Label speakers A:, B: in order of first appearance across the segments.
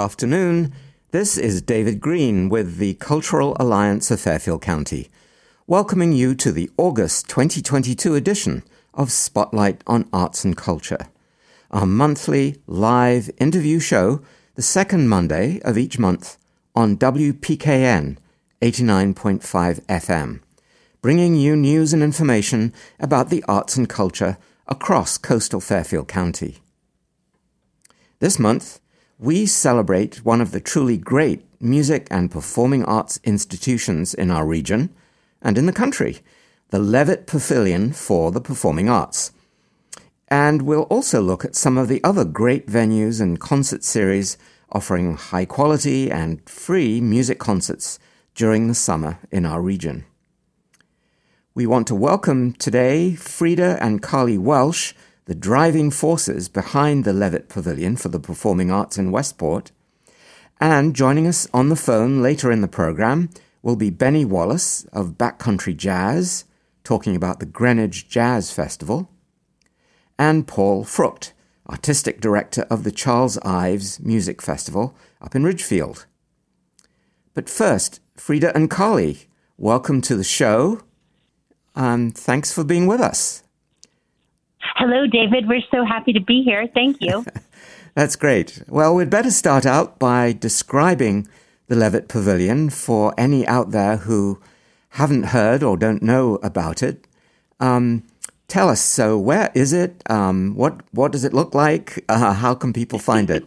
A: Afternoon. This is David Green with the Cultural Alliance of Fairfield County, welcoming you to the August 2022 edition of Spotlight on Arts and Culture, our monthly live interview show, the second Monday of each month on WPKN 89.5 FM, bringing you news and information about the arts and culture across coastal Fairfield County. This month, we celebrate one of the truly great music and performing arts institutions in our region and in the country, the Levitt Pavilion for the Performing Arts. And we'll also look at some of the other great venues and concert series offering high quality and free music concerts during the summer in our region. We want to welcome today Freda and Carly Welsh the driving forces behind the Levitt Pavilion for the Performing Arts in Westport. And joining us on the phone later in the program will be Bennie Wallace of Backcountry Jazz, talking about the Greenwich Jazz Festival, and Paul Frucht, Artistic Director of the Charles Ives Music Festival up in Ridgefield. But first, Freda and Carly, welcome to the show. Um, thanks for being with us.
B: Hello, David. We're so happy to be here. Thank you.
A: That's great. Well, we'd better start out by describing the Levitt Pavilion for any out there who haven't heard or don't know about it. Um, tell us. So, where is it? Um, what What does it look like? Uh, how can people find it?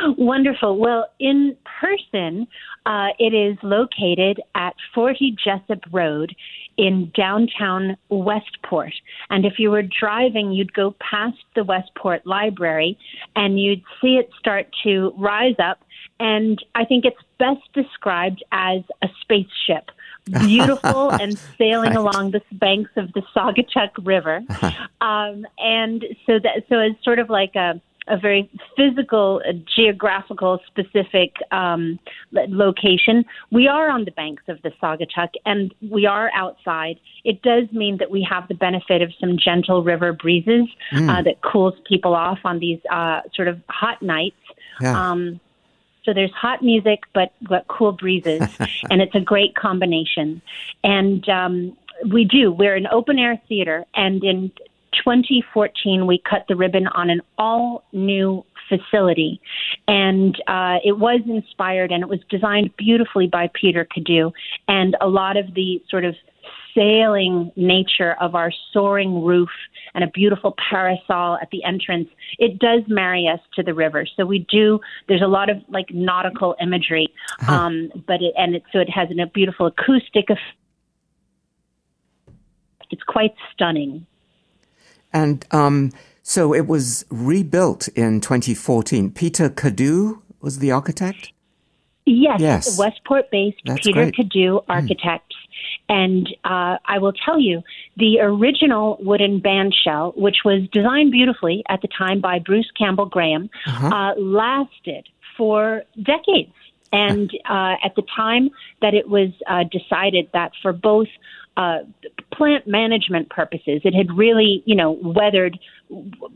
B: Wonderful. Well, in person, uh, it is located at 40 Jessup Road in downtown Westport. And if you were driving, you'd go past the Westport Library and you'd see it start to rise up. And I think it's best described as a spaceship. Beautiful and sailing right. along the banks of the Saugatuck River, um, and so that so it's sort of like a a very physical, uh, geographical, specific um, location. We are on the banks of the Saugatuck and we are outside. It does mean that we have the benefit of some gentle river breezes mm. uh, that cools people off on these uh, sort of hot nights. Yeah. Um, so there's hot music, but, but cool breezes, and it's a great combination. And um, we do. We're an open air theater, and in 2014, we cut the ribbon on an all new facility. And uh, it was inspired and it was designed beautifully by Peter Cadoux. And a lot of the sort of sailing nature of our soaring roof and a beautiful parasol at the entrance, it does marry us to the river. So we do. There's a lot of like nautical imagery, uh-huh. um, but it, and it, so it has a beautiful acoustic. Effect. It's quite stunning.
A: And um, so it was rebuilt in 2014. Peter Cadoux was the architect?
B: Yes, yes. Westport based Peter great. Cadoux hmm. architects. Mm. And uh, I will tell you, the original wooden band shell, which was designed beautifully at the time by Bruce Campbell Graham, uh-huh. uh, lasted for decades. And uh, at the time that it was uh, decided that for both uh, plant management purposes. It had really, you know, weathered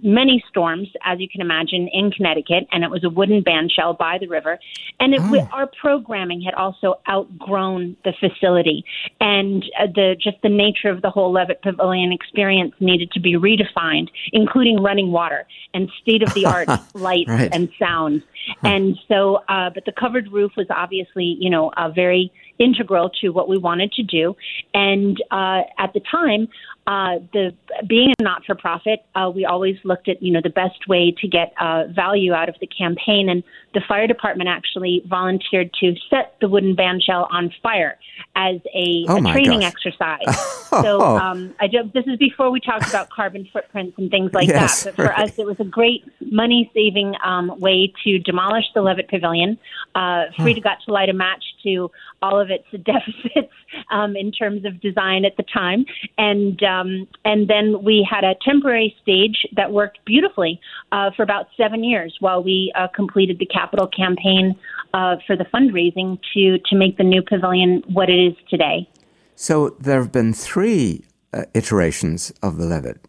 B: many storms, as you can imagine, in Connecticut, and it was a wooden bandshell by the river. And it, oh. our programming had also outgrown the facility, and uh, the just the nature of the whole Levitt Pavilion experience needed to be redefined, including running water and state of the art lights right. and sound. And so, uh, but the covered roof was obviously, you know, a very integral to what we wanted to do. And uh, at the time, uh, the being a not for profit, uh, we always looked at you know the best way to get uh, value out of the campaign, and the fire department actually volunteered to set the wooden bandshell on fire as a, oh a training gosh. exercise. so um, I do, this is before we talked about carbon footprints and things like yes, that. But for right. us, it was a great money saving um, way to demolish the Levitt Pavilion. Uh, Freda got to light a match to all of its deficits um, in terms of design at the time, and um, and then we had a temporary stage that worked beautifully uh, for about seven years while we uh, completed the capital campaign uh, for the fundraising to to make the new pavilion what it is today.
A: So there have been three uh, iterations of the Levitt.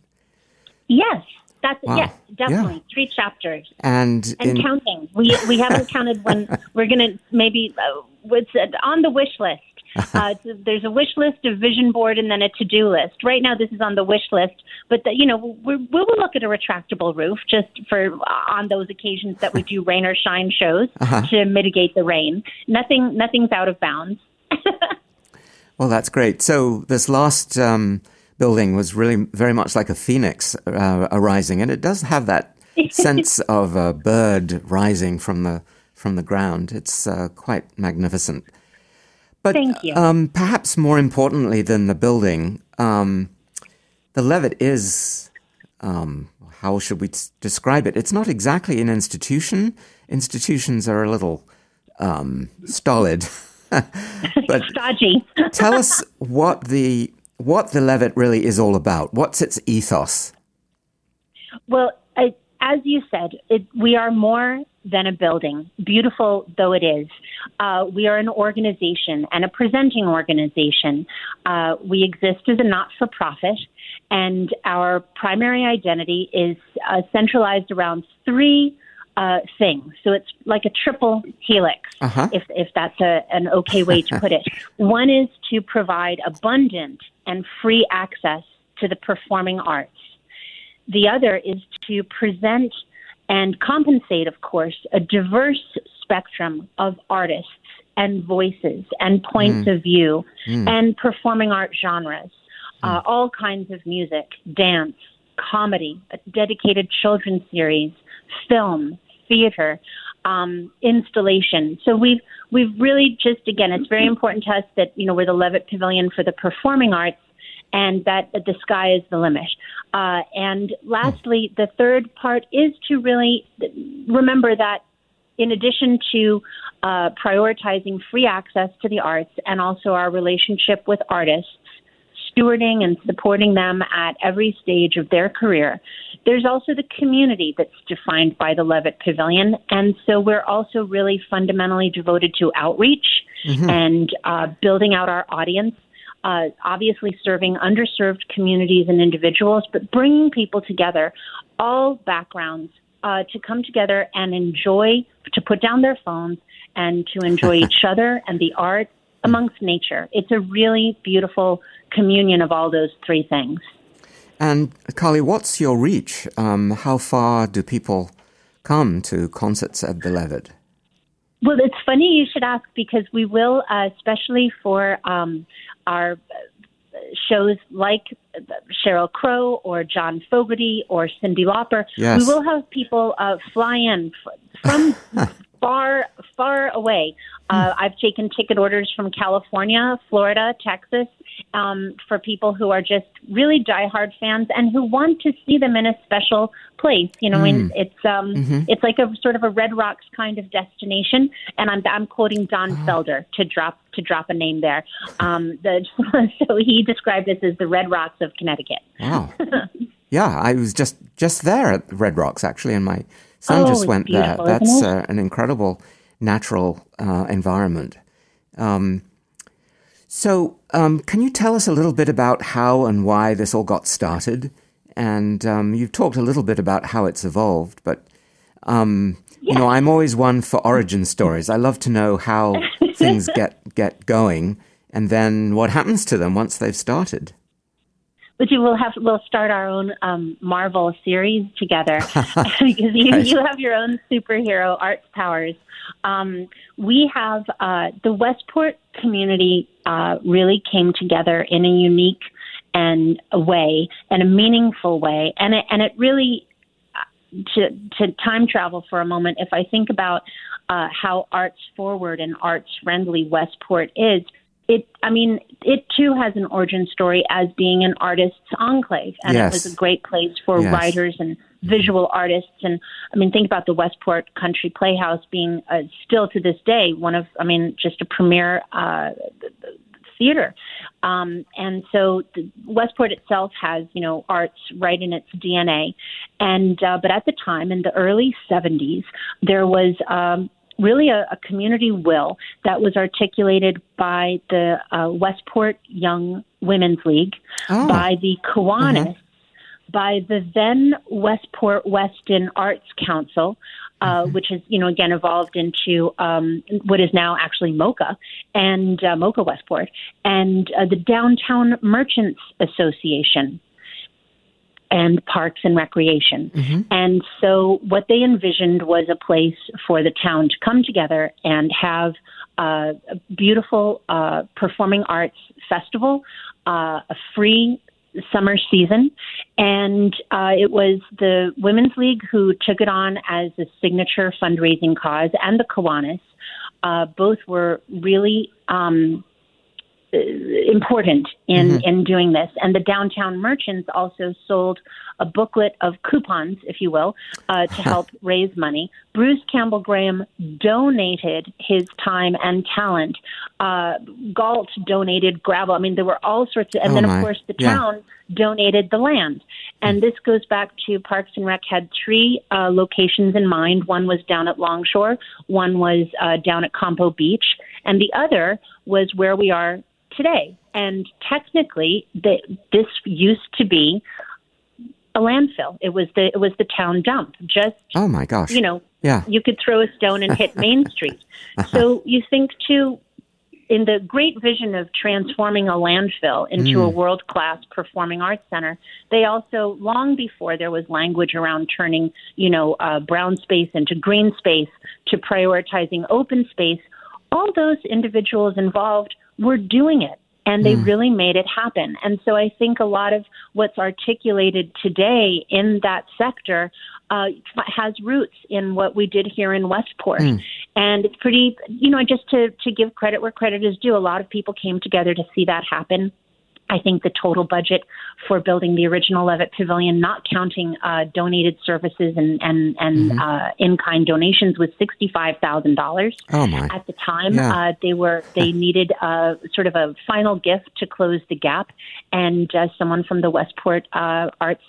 B: Yes. that's wow. yes, definitely yeah. three chapters
A: and
B: and in... counting. We we haven't counted when we're gonna maybe uh, what's on the wish list. Uh, there's a wish list, a vision board, and then a to-do list. Right now, this is on the wish list, but the, you know we we will look at a retractable roof just for uh, on those occasions that we do rain or shine shows uh-huh. to mitigate the rain. Nothing nothing's out of bounds.
A: well, that's great. So this last um, building was really very much like a phoenix uh, arising, and it does have that sense of a bird rising from the from the ground. It's uh, quite magnificent. But
B: Thank you.
A: Um, perhaps more importantly than the building, um, the Levitt is. Um, how should we t- describe it? It's not exactly an institution. Institutions are a little um, stolid.
B: but stodgy.
A: tell us what the what the Levitt really is all about. What's its ethos?
B: Well, I, as you said, it, we are more than a building, beautiful though it is. Uh, we are an organization and a presenting organization. Uh, we exist as a not for profit, and our primary identity is uh, centralized around three uh, thing. So it's like a triple helix, uh-huh. if, if that's a, an okay way to put it. One is to provide abundant and free access to the performing arts. The other is to present and compensate, of course, a diverse spectrum of artists and voices and points mm. of view mm. and performing art genres, uh, mm. all kinds of music, dance, comedy, a dedicated children's series, film, theater, um, installation. So we've we've really just again, it's very important to us that you know we're the Levitt Pavilion for the performing arts, and that, the sky is the limit. Uh, and lastly, the third part is to really remember that in addition to uh, prioritizing free access to the arts and also our relationship with artists stewarding and supporting them at every stage of their career. There's also the community that's defined by the Levitt Pavilion. And so we're also really fundamentally devoted to outreach mm-hmm. and uh, building out our audience. Uh, obviously, serving underserved communities and individuals, but bringing people together, all backgrounds, uh, to come together and enjoy, to put down their phones and to enjoy each other and the art amongst nature. It's a really beautiful communion of all those three things.
A: And Carly, what's your reach? Um, how far do people come to concerts at the Levitt?
B: Well, it's funny you should ask because we will, uh, especially for um, our shows like Sheryl Crow or John Fogerty or Cyndi Lauper, yes. we will have people uh, fly in from far, far away. Uh, I've taken ticket orders from California, Florida, Texas, um, for people who are just really diehard fans and who want to see them in a special place. You know, mm. it's um, mm-hmm. it's like a sort of a Red Rocks kind of destination. And I'm I'm quoting Don oh. Felder to drop to drop a name there. Um, the, so he described this as the Red Rocks of Connecticut.
A: Wow. yeah, I was just just there at Red Rocks actually, in my son
B: oh,
A: just went there. That's uh, an incredible natural uh, environment. Um, so, um, can you tell us a little bit about how and why this all got started? And um, you've talked a little bit about how it's evolved, but um, you know, I'm always one for origin stories. I love to know how things get get going, and then what happens to them once they've started
B: you will have we'll start our own um, Marvel series together because you, right. you have your own superhero arts powers. Um, we have uh, the Westport community uh, really came together in a unique and a way and a meaningful way, and it, and it really uh, to to time travel for a moment. If I think about uh, how arts forward and arts friendly Westport is it i mean it too has an origin story as being an artist's enclave and yes. it was a great place for yes. writers and visual artists and i mean think about the westport country playhouse being uh, still to this day one of i mean just a premier uh, theater um, and so the westport itself has you know arts right in its dna and uh, but at the time in the early 70s there was um, really a, a, community will that was articulated by the uh, Westport Young Women's League, oh. by the Kiwanis, mm-hmm. by the then Westport Weston Arts Council, uh, mm-hmm. which has, you know, again evolved into um, what is now actually MoCA and uh, MoCA Westport, and uh, the Downtown Merchants Association and Parks and Recreation. Mm-hmm. And so, what they envisioned was a place for the town to come together and have uh, a beautiful uh, performing arts festival, uh, a free summer season. And uh, it was the Women's League who took it on as a signature fundraising cause, and the Kiwanis. Uh, both were really um, important in mm-hmm. in doing this. And the downtown merchants also sold a booklet of coupons, if you will, uh, to help raise money. Bruce Campbell Graham donated his time and talent. Uh, Galt donated gravel. I mean, there were all sorts of, and oh then of course the yeah. town donated the land. And this goes back to Parks and Rec had three uh, locations in mind. One was down at Longshore, one was uh, down at Campo Beach, and the other was where we are today. And technically, the, this used to be a landfill. It was the it was the town dump. Just
A: oh my gosh,
B: you know, yeah, you could throw a stone and hit Main Street. So you think too, in the great vision of transforming a landfill into mm. a world class performing arts center, they also long before there was language around turning you know uh, brown space into green space to prioritizing open space. All those individuals involved were doing it and they mm. really made it happen. And so I think a lot of what's articulated today in that sector uh, has roots in what we did here in Westport. Mm. And it's pretty, you know, just to, to give credit where credit is due, a lot of people came together to see that happen. I think the total budget for building the original Levitt Pavilion, not counting uh, donated services and and, and mm-hmm. uh, in kind donations, was sixty five thousand dollars.
A: Oh my!
B: At the time, yeah. uh, they were they needed a, sort of a final gift to close the gap, and uh, someone from the Westport uh, Arts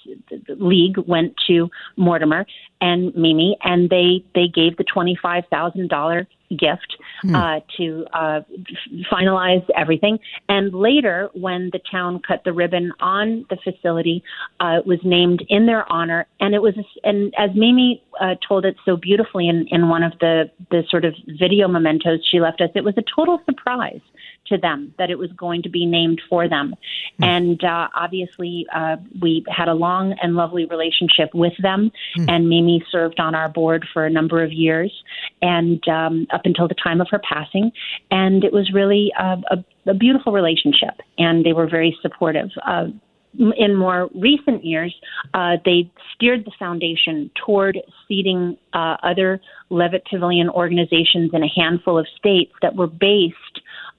B: League went to Mortimer and Mimi, and they they gave the twenty five thousand dollar gift hmm. uh, to uh, finalize everything. And later, when the town cut the ribbon on the facility, uh, it was named in their honor. And it was, and as Mimi uh, told it so beautifully in, in one of the the sort of video mementos she left us, it was a total surprise to them that it was going to be named for them. Mm. And uh, obviously, uh, we had a long and lovely relationship with them. Mm. And Mimi served on our board for a number of years and um, up until the time of her passing. And it was really a, a, a beautiful relationship. And they were very supportive. Uh, in more recent years, uh, they steered the foundation toward seeding uh, other Levitt Pavilion organizations in a handful of states that were based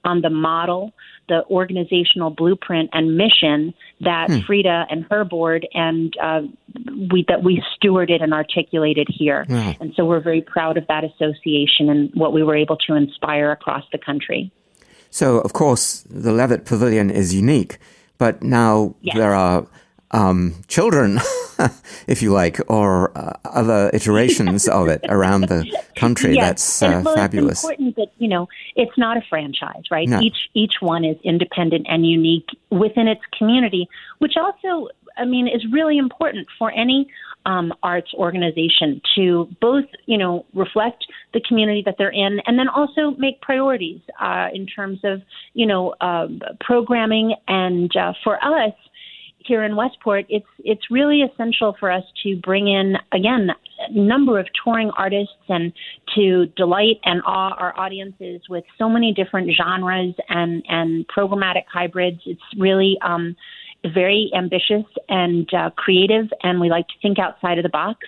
B: on the model, the organizational blueprint and mission that hmm. Freda and her board and uh, we that we stewarded and articulated here. And so we're very proud of that association and what we were able to inspire across the country.
A: So, of course, the Levitt Pavilion is unique, but now yes. there are um, children, if you like, or uh, other iterations of it around the country.
B: Yes.
A: That's uh,
B: well,
A: fabulous.
B: It's important that you know it's not a franchise, right? No. Each each one is independent and unique within its community, which also, I mean, is really important for any um, arts organization to both, you know, reflect the community that they're in, and then also make priorities uh, in terms of, you know, uh, programming. And uh, for us here in Westport, it's it's really essential for us to bring in again a number of touring artists and to delight and awe our audiences with so many different genres and and programmatic hybrids. It's really um, very ambitious and uh, creative, and we like to think outside of the box.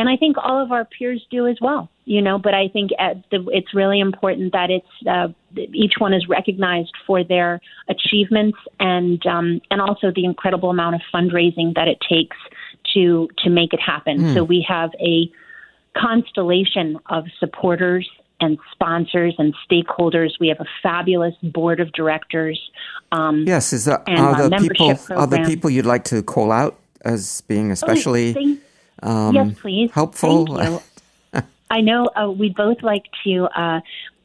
B: And I think all of our peers do as well, you know. But I think the, it's really important that it's uh, each one is recognized for their achievements and um, and also the incredible amount of fundraising that it takes to to make it happen. Mm. So we have a constellation of supporters and sponsors and stakeholders. We have a fabulous board of directors.
A: Um, yes, is that are the people program. are the people you'd like to call out as being oh, especially?
B: Oh, um, yes, please.
A: Helpful.
B: I know uh, we'd both like to uh,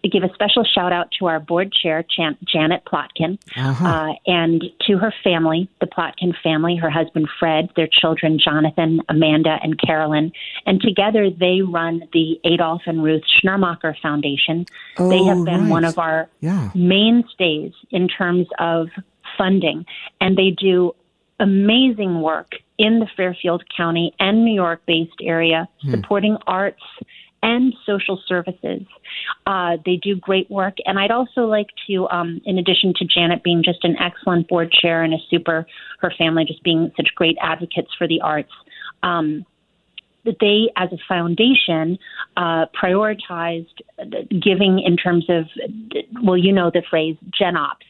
B: give a special shout out to our board chair, Jan- Janet Plotkin, uh-huh. uh, and to her family, the Plotkin family, her husband Fred, their children Jonathan, Amanda, and Carolyn. And together they run the Adolf and Ruth Schnurmacher Foundation.
A: Oh,
B: they have been
A: right.
B: one of our
A: yeah.
B: mainstays in terms of funding, and they do amazing work in the Fairfield County and New York based area hmm. supporting arts and social services. Uh, they do great work. And I'd also like to, um, in addition to Janet being just an excellent board chair and a super, her family just being such great advocates for the arts. Um, that they, as a foundation, uh, prioritized giving in terms of, well, you know the phrase GenOps,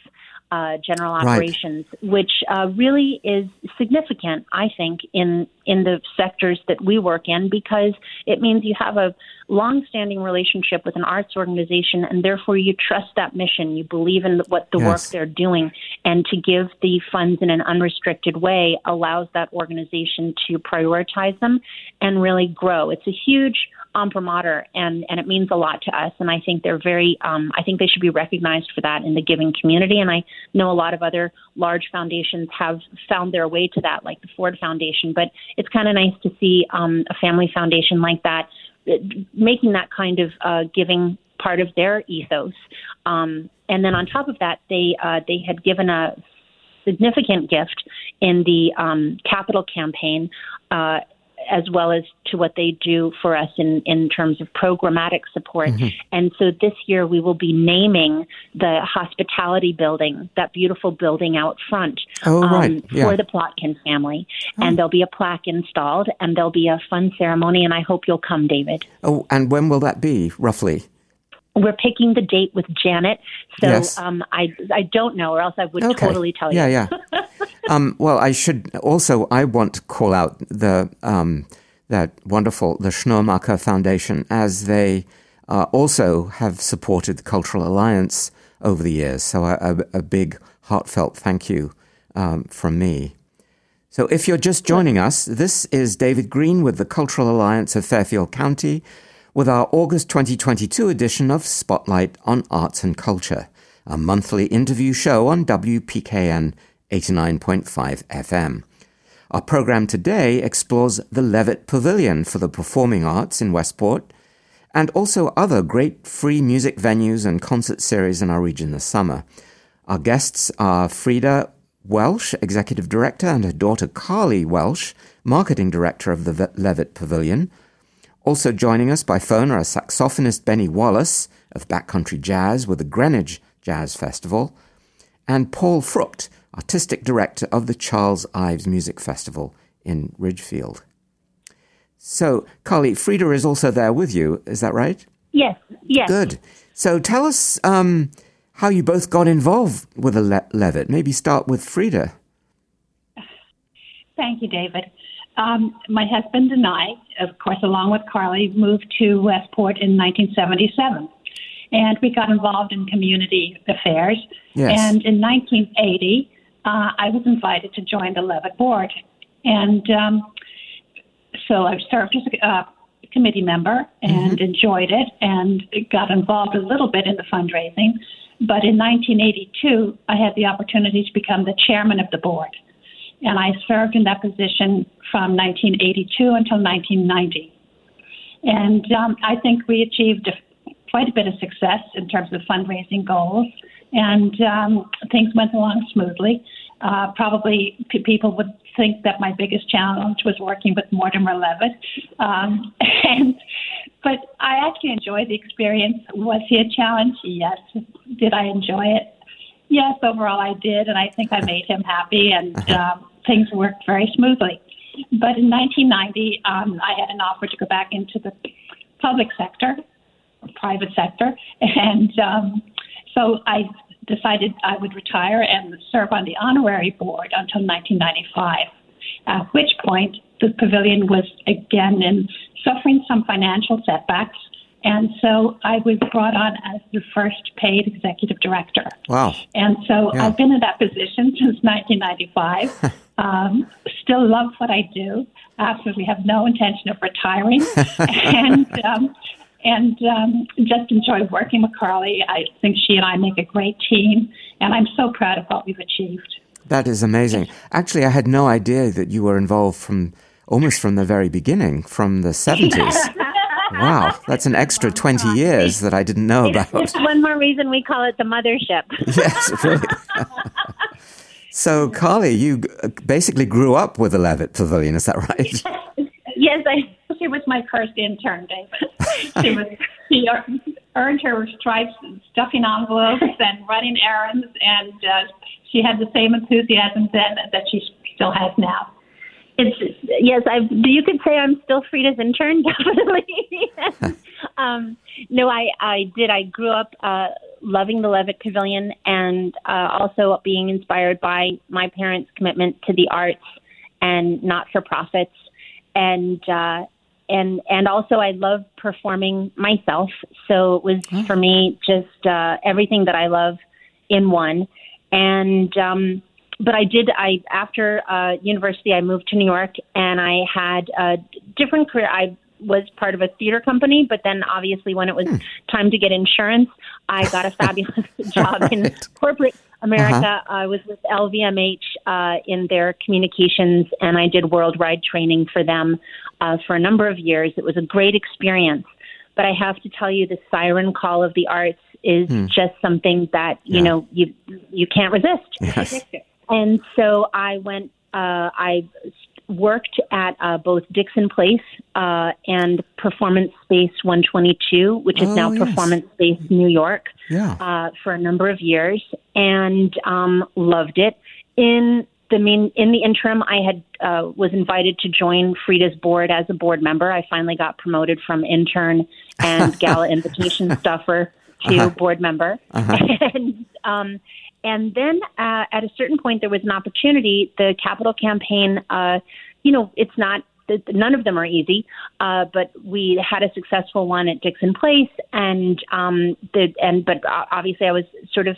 B: uh, general operations, right. which uh, really is significant, I think, in in the sectors that we work in because it means you have a long-standing relationship with an arts organization, and therefore you trust that mission. You believe in what the yes. work they're doing, and to give the funds in an unrestricted way allows that organization to prioritize them and really grow. It's a huge imprimatur, and and it means a lot to us. And I think they're very, um, I think they should be recognized for that in the giving community. And I know a lot of other large foundations have found their way to that, like the Ford Foundation. But it's kind of nice to see um, a family foundation like that making that kind of uh, giving part of their ethos. Um, and then on top of that, they uh, they had given a significant gift in the um, capital campaign uh, as well as to what they do for us in, in terms of programmatic support. Mm-hmm. And so this year we will be naming the hospitality building, that beautiful building out front,
A: oh, um, right.
B: yeah. for the Plotkin family. Oh. And there'll be a plaque installed and there'll be a fun ceremony. And I hope you'll come, David.
A: Oh, and when will that be, roughly?
B: We're picking the date with Janet, so yes. um, I I don't know, or else I would
A: okay.
B: totally tell you.
A: Yeah, yeah. um, well, I should also I want to call out the um, that wonderful the Schnurmacher Foundation as they uh, also have supported the Cultural Alliance over the years. So a, a, a big heartfelt thank you um, from me. So if you're just joining us, this is David Green with the Cultural Alliance of Fairfield County with our August 2022 edition of Spotlight on Arts and Culture, a monthly interview show on WPKN 89.5 FM. Our program today explores the Levitt Pavilion for the Performing Arts in Westport and also other great free music venues and concert series in our region this summer. Our guests are Freda Welsh, Executive Director, and her daughter Carly Welsh, Marketing Director of the Levitt Pavilion, also joining us by phone are saxophonist Bennie Wallace of Backcountry Jazz with the Greenwich Jazz Festival, and Paul Frucht, artistic director of the Charles Ives Music Festival in Ridgefield. So, Carly, Freda is also there with you, is that right?
B: Yes, yes.
A: Good. So, tell us um, how you both got involved with the Le- Levitt. Maybe start with Freda.
C: Thank you, David. Um, my husband and I, of course, along with Carly, moved to Westport in 1977. And we got involved in community affairs.
A: Yes.
C: And in 1980, uh, I was invited to join the Levitt board. And um, so I served as a uh, committee member and mm-hmm. enjoyed it and got involved a little bit in the fundraising. But in 1982, I had the opportunity to become the chairman of the board and I served in that position from 1982 until 1990. And um, I think we achieved quite a bit of success in terms of fundraising goals, and um, things went along smoothly. Uh, probably p- people would think that my biggest challenge was working with Mortimer Levitt, um, and but I actually enjoyed the experience. Was he a challenge? Yes. Did I enjoy it? Yes, overall I did, and I think I made him happy, and um, things worked very smoothly. But in 1990, um, I had an offer to go back into the public sector, private sector, and um, so I decided I would retire and serve on the honorary board until 1995. At which point, the pavilion was again in suffering some financial setbacks and so I was brought on as the first paid executive director.
A: Wow.
C: And so yeah. I've been in that position since 1995. um, still love what I do. Absolutely have no intention of retiring. and, um, and um, just enjoy working with Carly. I think she and I make a great team, and I'm so proud of what we've achieved.
A: That is amazing. Actually, I had no idea that you were involved from almost from the very beginning, from the 70s. wow, that's an extra 20 years that I didn't know about.
B: It's one more reason we call it the mothership.
A: yes, really. so, Carly, you basically grew up with the Levitt Pavilion, is that right?
B: yes, I.
C: She was my first intern, David. she was. She earned her stripes stuffing envelopes and running errands, and uh, she had the same enthusiasm then that she still has now.
B: It's yes, I you could say I'm still Freda's intern, definitely. um, no, I I did. I grew up uh, loving the Levitt Pavilion and uh, also being inspired by my parents' commitment to the arts and not for profits, and uh, and and also I love performing myself. So it was oh. for me just uh, everything that I love in one, and. um but I did. I after uh, university, I moved to New York, and I had a different career. I was part of a theater company, but then obviously when it was hmm. time to get insurance, I got a fabulous job right. in corporate America. Uh-huh. I was with LVMH uh, in their communications, and I did worldwide training for them uh, for a number of years. It was a great experience. But I have to tell you, the siren call of the arts is hmm. just something that you yeah. know you you can't resist.
A: Yes.
B: And so I went, uh, I worked at uh, both Dixon Place uh, and Performance Space 122, which is oh, now yes. Performance Space New York,
A: yeah.
B: uh, for a number of years, and um, loved it. In the mean, in the interim, I had uh, was invited to join Freda's board as a board member. I finally got promoted from intern and gala invitation stuffer to uh-huh. board member,
A: uh-huh.
B: and um, and then uh, at a certain point, there was an opportunity. The capital campaign, uh, you know, it's not none of them are easy, uh, but we had a successful one at Dixon Place, and um, the and but obviously I was sort of.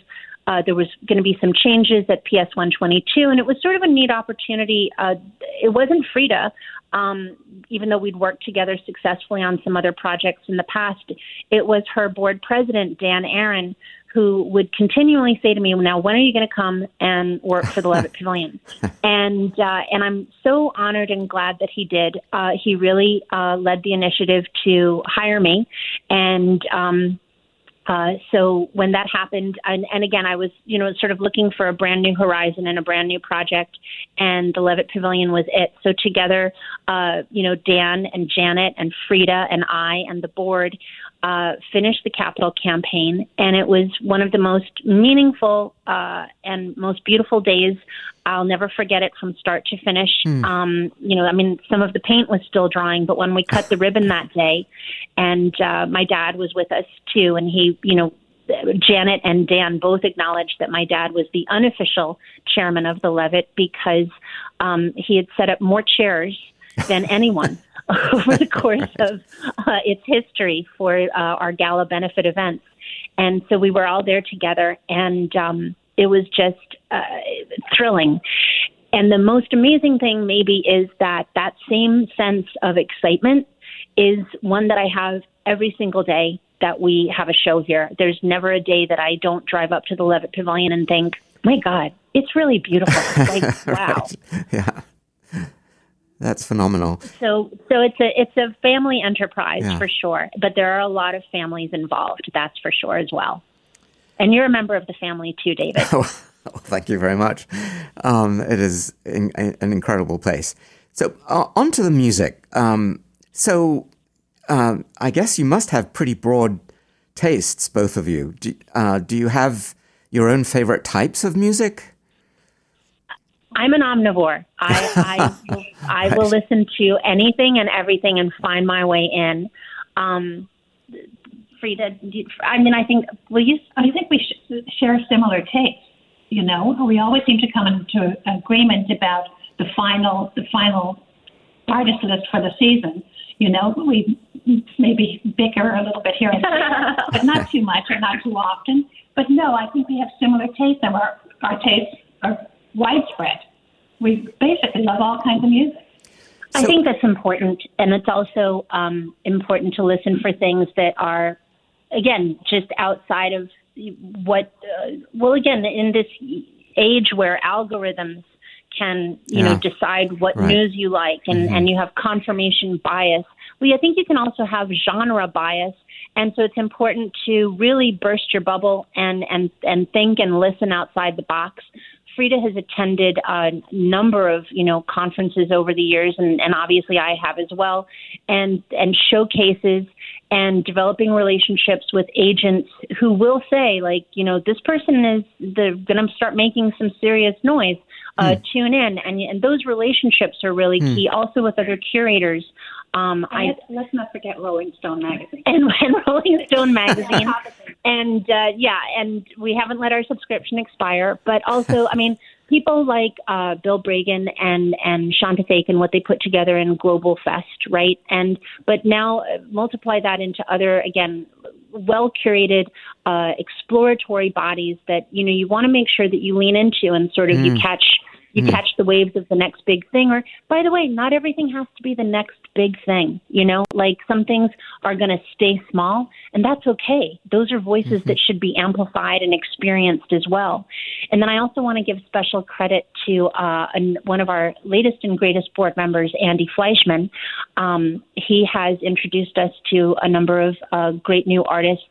B: Uh, there was going to be some changes at PS 122, and it was sort of a neat opportunity. Uh, it wasn't Freda, um, even though we'd worked together successfully on some other projects in the past. It was her board president, Dan Aaron, who would continually say to me, "Now, when are you going to come and work for the Levitt Pavilion?" And uh, and I'm so honored and glad that he did. Uh, he really uh, led the initiative to hire me, and um, uh, so when that happened, and, and again, I was, you know, sort of looking for a brand new horizon and a brand new project, and the Levitt Pavilion was it. So together, uh, you know, Dan and Janet and Freda and I and the board uh, finished the capital campaign, and it was one of the most meaningful uh, and most beautiful days. I'll never forget it from start to finish. Mm. Um, you know, I mean, some of the paint was still drying, but when we cut the ribbon that day, and uh, my dad was with us too, and he, you know, Janet and Dan both acknowledged that my dad was the unofficial chairman of the Levitt because um, he had set up more chairs than anyone over the course of uh, its history for uh, our gala benefit events. And so we were all there together, and um, it was just uh, thrilling. And the most amazing thing, maybe, is that that same sense of excitement is one that I have every single day that we have a show here. There's never a day that I don't drive up to the Levitt Pavilion and think, my God, it's really beautiful. Like, wow.
A: Yeah. That's phenomenal.
B: So, so it's a it's a family enterprise yeah. for sure, but there are a lot of families involved. That's for sure as well. And you're a member of the family too, David.
A: oh, thank you very much. Um, it is in, an incredible place. So, uh, on to the music. Um, so, uh, I guess you must have pretty broad tastes, both of you. Do, uh, do you have your own favorite types of music?
B: I'm an omnivore. I I, will, I will listen to anything and everything and find my way in. Um, Freda, I mean, I think
C: well, you, I think we sh- share similar tastes. You know, we always seem to come into agreement about the final the final artist list for the season. You know, we maybe bicker a little bit here and there, but not too much or not too often. But no, I think we have similar tastes, and our our tastes are widespread. We basically love all kinds of music.
B: So, I think that's important, and it's also um, important to listen for things that are, again, just outside of what. Uh, well, again, in this age where algorithms can, you yeah. know, decide what right. news you like, and mm-hmm. and you have confirmation bias. Well, I think you can also have genre bias and so it's important to really burst your bubble and, and, and think and listen outside the box. Freda has attended a number of, you know, conferences over the years, and, and obviously I have as well, and, and showcases and developing relationships with agents who will say, like, you know, this person is they're going to start making some serious noise. Uh, mm. Tune in, and and those relationships are really mm. key. Also with other curators,
C: um, I, let's not forget Rolling Stone magazine
B: and, and Rolling Stone magazine, and uh, yeah, and we haven't let our subscription expire. But also, I mean, people like uh, Bill Bragin and and Shanta and what they put together in Global Fest, right? And but now uh, multiply that into other again well curated uh, exploratory bodies that you know you want to make sure that you lean into and sort of mm. you catch you mm. catch the waves of the next big thing. Or, by the way, not everything has to be the next big thing. You know, like some things are going to stay small, and that's okay. Those are voices mm-hmm. that should be amplified and experienced as well. And then I also want to give special credit to uh, an, one of our latest and greatest board members, Andy Fleischman. Um, he has introduced us to a number of uh, great new artists,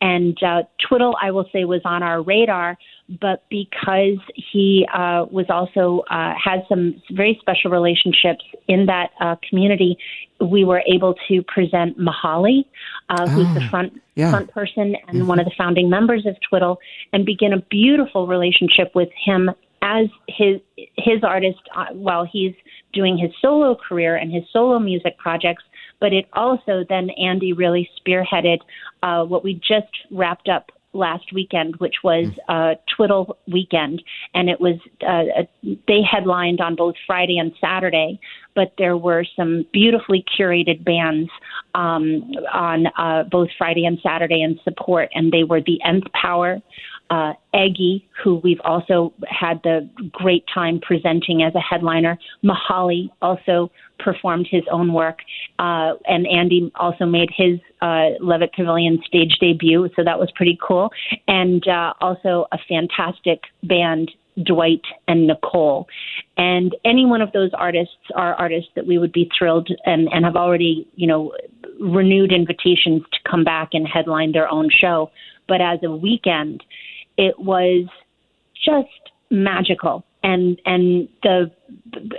B: and uh, Twiddle, I will say, was on our radar but because he uh, was also uh, had some very special relationships in that uh, community, we were able to present Mihali, uh, who's the ah, front yeah. front person and mm-hmm. one of the founding members of Twiddle, and begin a beautiful relationship with him as his his artist uh, while he's doing his solo career and his solo music projects. But it also then Andy really spearheaded uh, what we just wrapped up last weekend, which was uh, Twiddle weekend, and it was uh, they headlined on both Friday and Saturday. But there were some beautifully curated bands um, on uh, both Friday and Saturday in support, and they were the Nth Power, uh, Eggy, who we've also had the great time presenting as a headliner. Mihali also performed his own work, uh, and Andy also made his uh, Levitt Pavilion stage debut, so that was pretty cool. And uh, also a fantastic band, Dwight and Nicole. And any one of those artists are artists that we would be thrilled and, and have already, you know, renewed invitations to come back and headline their own show. But as a weekend, it was just magical and and the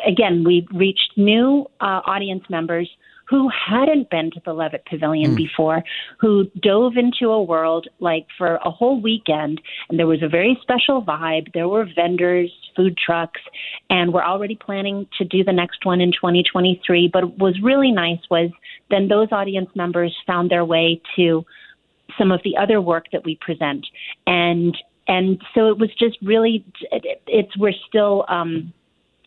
B: again we reached new uh, audience members who hadn't been to the Levitt Pavilion mm. before, who dove into a world like for a whole weekend, and there was a very special vibe. There were vendors, food trucks, and we're already planning to do the next one in 2023. But what was really nice was then those audience members found their way to some of the other work that we present and and so it was just really it, it's we're still um,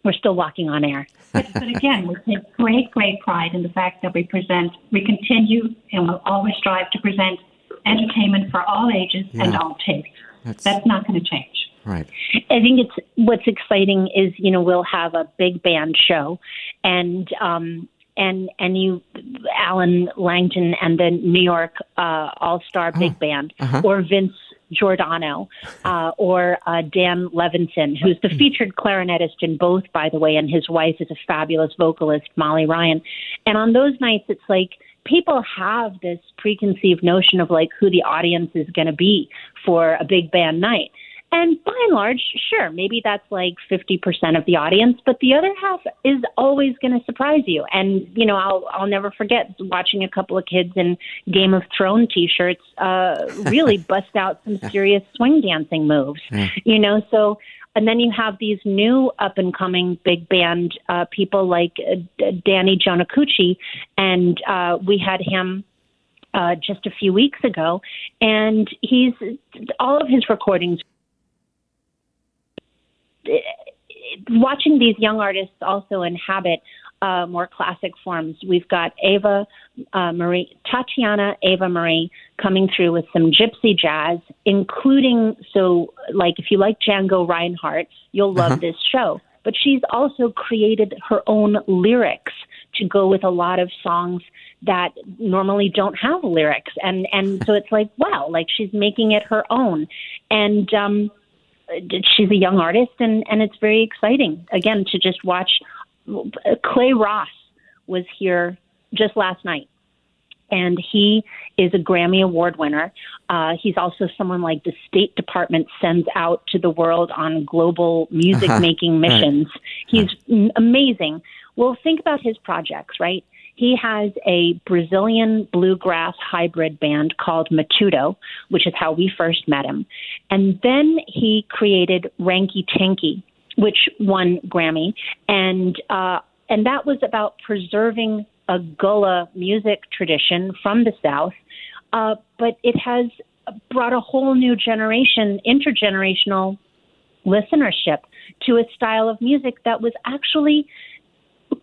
B: we're still walking on air.
C: but, but again, we take great great pride in the fact that we present we continue and we'll always strive to present entertainment for all ages yeah. and all tastes. That's, That's not going to change.
A: Right.
B: I think it's what's exciting is you know we'll have a big band show, and um, and and you Alan Langton and the New York uh, All Star oh, Big Band uh-huh. or Vince Giordano uh, or uh, Dan Levinson, who's the featured clarinetist in both, by the way, and his wife is a fabulous vocalist, Molly Ryan. And on those nights, it's like people have this preconceived notion of like who the audience is going to be for a big band night. And by and large, sure, maybe that's like 50% of the audience, but the other half is always going to surprise you. And, you know, I'll, I'll never forget watching a couple of kids in Game of Thrones t-shirts, uh, really bust out some serious swing dancing moves, yeah. you know, so, and then you have these new up and coming big band, uh, people like uh, Danny Jonokuchi, and, uh, we had him, uh, just a few weeks ago, and he's all of his recordings watching these young artists also inhabit uh, more classic forms. We've got Eva uh, Marie, Tatiana Eva Marie coming through with some gypsy jazz, including so like if you like Django Reinhardt, you'll love uh-huh. this show. But she's also created her own lyrics to go with a lot of songs that normally don't have lyrics and and so it's like wow like she's making it her own and um she's a young artist and and it's very exciting again to just watch Clay Ross was here just last night and he is a Grammy Award winner. Uh, he's also someone like the State Department sends out to the world on global music making uh-huh. missions. He's uh-huh. amazing. Well, think about his projects, right? He has a Brazilian bluegrass hybrid band called Matuto, which is how we first met him. And then he created Ranky Tanky, which won Grammy. And, uh, and that was about preserving a Gullah music tradition from the South, uh, but it has brought a whole new generation, intergenerational listenership to a style of music that was actually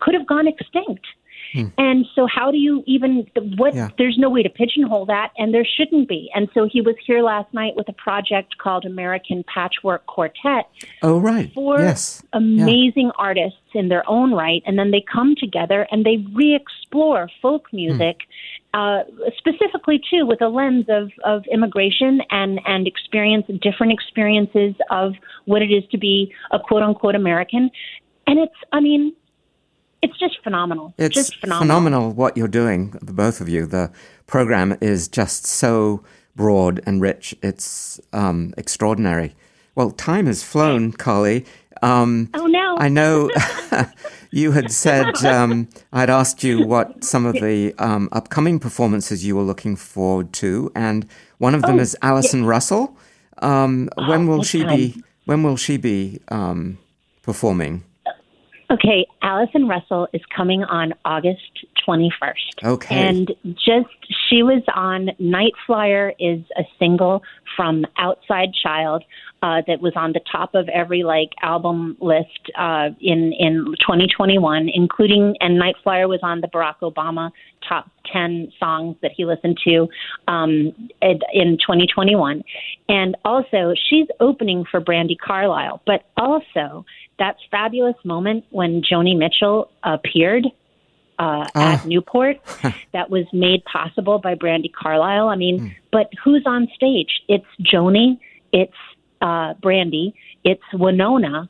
B: could have gone extinct. Hmm. And so, how do you even what? Yeah. There's no way to pigeonhole that, and there shouldn't be. And so, he was here last night with a project called American Patchwork Quartet.
A: Oh, right.
B: Four
A: yes.
B: amazing yeah. artists in their own right, and then they come together and they re-explore folk hmm. music. Hmm. Uh, specifically too with a lens of, of immigration and, and experience different experiences of what it is to be a quote unquote American. And it's I mean, it's just phenomenal.
A: It's
B: just phenomenal.
A: phenomenal what you're doing, the both of you. The program is just so broad and rich. It's um, extraordinary. Well, time has flown, Carly.
B: Um, oh no!
A: I know you had said um, I'd asked you what some of the um, upcoming performances you were looking forward to, and one of them oh, is Allison yeah. Russell. Um, when will she be? When will she be um, performing?
B: Okay, Allison Russell is coming on August 21st.
A: Okay.
B: And just, she was on Night Flyer is a single from Outside Child uh, that was on the top of every like album list uh, in in 2021, including and Night Flyer was on the Barack Obama top 10 songs that he listened to um, in 2021, and also she's opening for Brandi Carlile, but also that fabulous moment when Joni Mitchell appeared uh, at ah. Newport that was made possible by Brandi Carlile. I mean, mm. but who's on stage? It's Joni, it's uh, Brandi, it's Wynonna,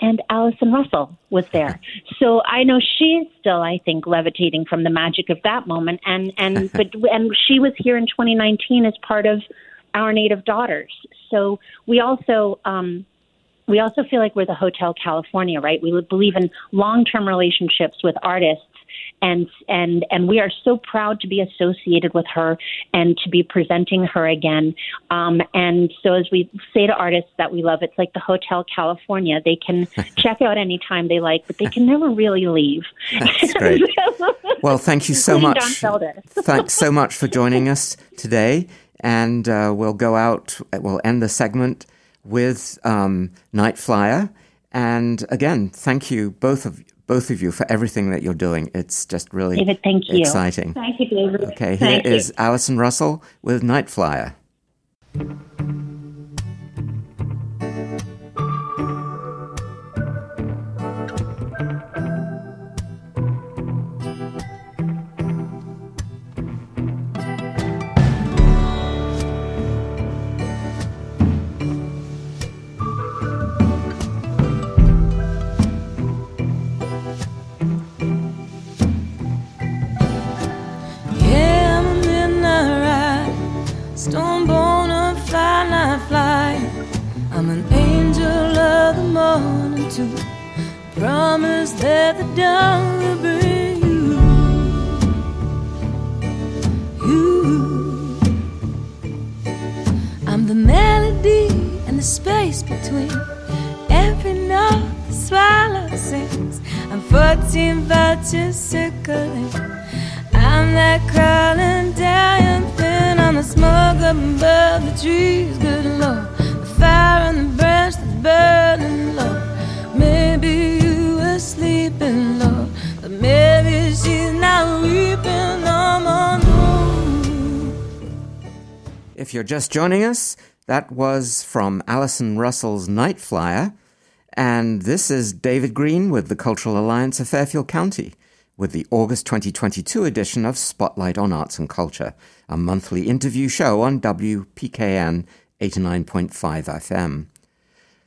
B: and Allison Russell was there. So I know she's still, I think, levitating from the magic of that moment. And and but and she was here in 2019 as part of our Native Daughters. So we also um, we also feel like we're the Hotel California, right? We believe in long term relationships with artists. And and and we are so proud to be associated with her and to be presenting her again. Um, and so, as we say to artists that we love, it's like the Hotel California. They can check out anytime they like, but they can never really leave.
A: That's great. well, thank you so much. Thanks so much for joining us today. And uh, we'll go out. We'll end the segment with um, Night Flyer. And again, thank you both of both of you for everything that you're doing. It's just really
B: David, thank you.
A: exciting.
B: Thank you, David.
A: Okay, here
B: thank
A: is you. Allison Russell with Night Flyer.
D: Promise that the dawn will bring you, you. I'm the melody and the space between every note the swallow sings. I'm 14 vultures circling. I'm that crawling down thin on the smoke up above the trees. Good Lord, the fire on the branch that's burning
A: If you're just joining us, that was from Allison Russell's Night Flyer. And this is David Green with the Cultural Alliance of Fairfield County. with the August 2022 edition of Spotlight on Arts and Culture, a monthly interview show on WPKN 89.5 FM.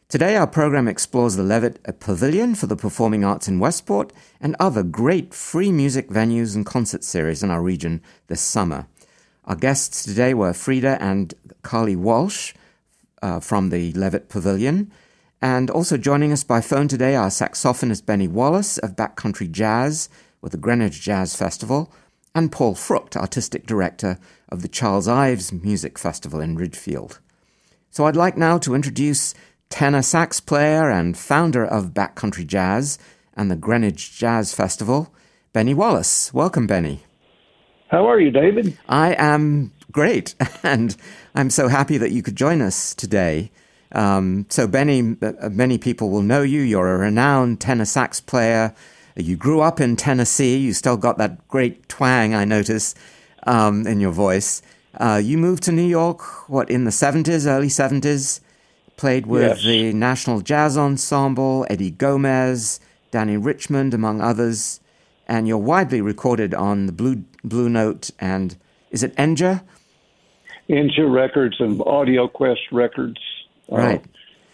A: Today, our program explores the Levitt Pavilion for the Performing Arts in Westport and other great free music venues and concert series in our region this summer. Our guests today were Freda and Carly Welsh uh, from the Levitt Pavilion. And also joining us by phone today are saxophonist Bennie Wallace of Backcountry Jazz with the Greenwich Jazz Festival, and Paul Frucht, artistic director of the Charles Ives Music Festival in Ridgefield. So I'd like now to introduce tenor sax player and founder of Backcountry Jazz and the Greenwich Jazz Festival, Bennie Wallace. Welcome, Bennie.
E: How are you, David?
A: I am great, and I'm so happy that you could join us today. Um, so, Bennie, uh, many people will know you. You're a renowned tenor sax player you grew up in Tennessee. You still got that great twang, I notice, um, in your voice. Uh, you moved to New York, what, in the 70s, early 70s? Played with yes. the National Jazz Ensemble, Eddie Gomez, Dannie Richmond, among others. And you're widely recorded on the Blue, Blue Note and, is it Enja?
E: Enja Records and Audio Quest Records.
A: Uh, right.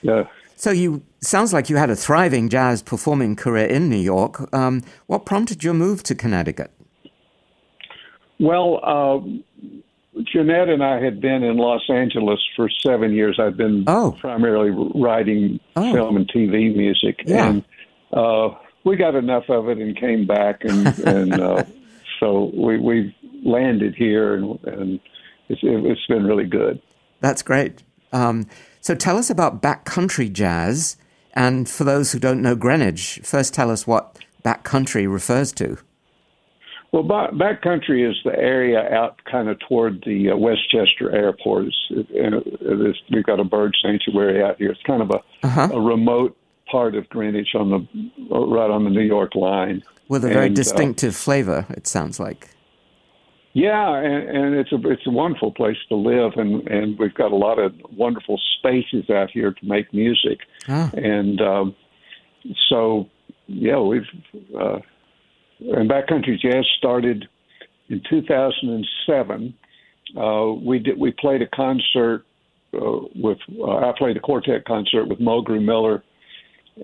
A: Uh, so you sounds like you had a thriving jazz performing career in New York. Um, what prompted your move to Connecticut?
E: Well, uh, Jeanette and I had been in Los Angeles for seven years. I've been oh. primarily writing oh. film and TV music,
A: yeah.
E: and uh, we got enough of it and came back, and, and uh, so we we landed here, and, and it's, it's been really good.
A: That's great. Um, so tell us about backcountry jazz. And for those who don't know Greenwich, first tell us what backcountry refers to.
E: Well, backcountry is the area out kind of toward the uh, Westchester Airport. It's, it, we've got a bird sanctuary out here. It's kind of a, uh-huh. a remote part of Greenwich on the right on the New York line.
A: With a very and, uh, distinctive uh, flavor, it sounds like.
E: Yeah, and, and it's a it's a wonderful place to live, and and we've got a lot of wonderful spaces out here to make music, ah. and um, so yeah, we've uh, and Backcountry Jazz started in 2007. Uh, we did we played a concert uh, with uh, I played a quartet concert with Mulgrew Miller,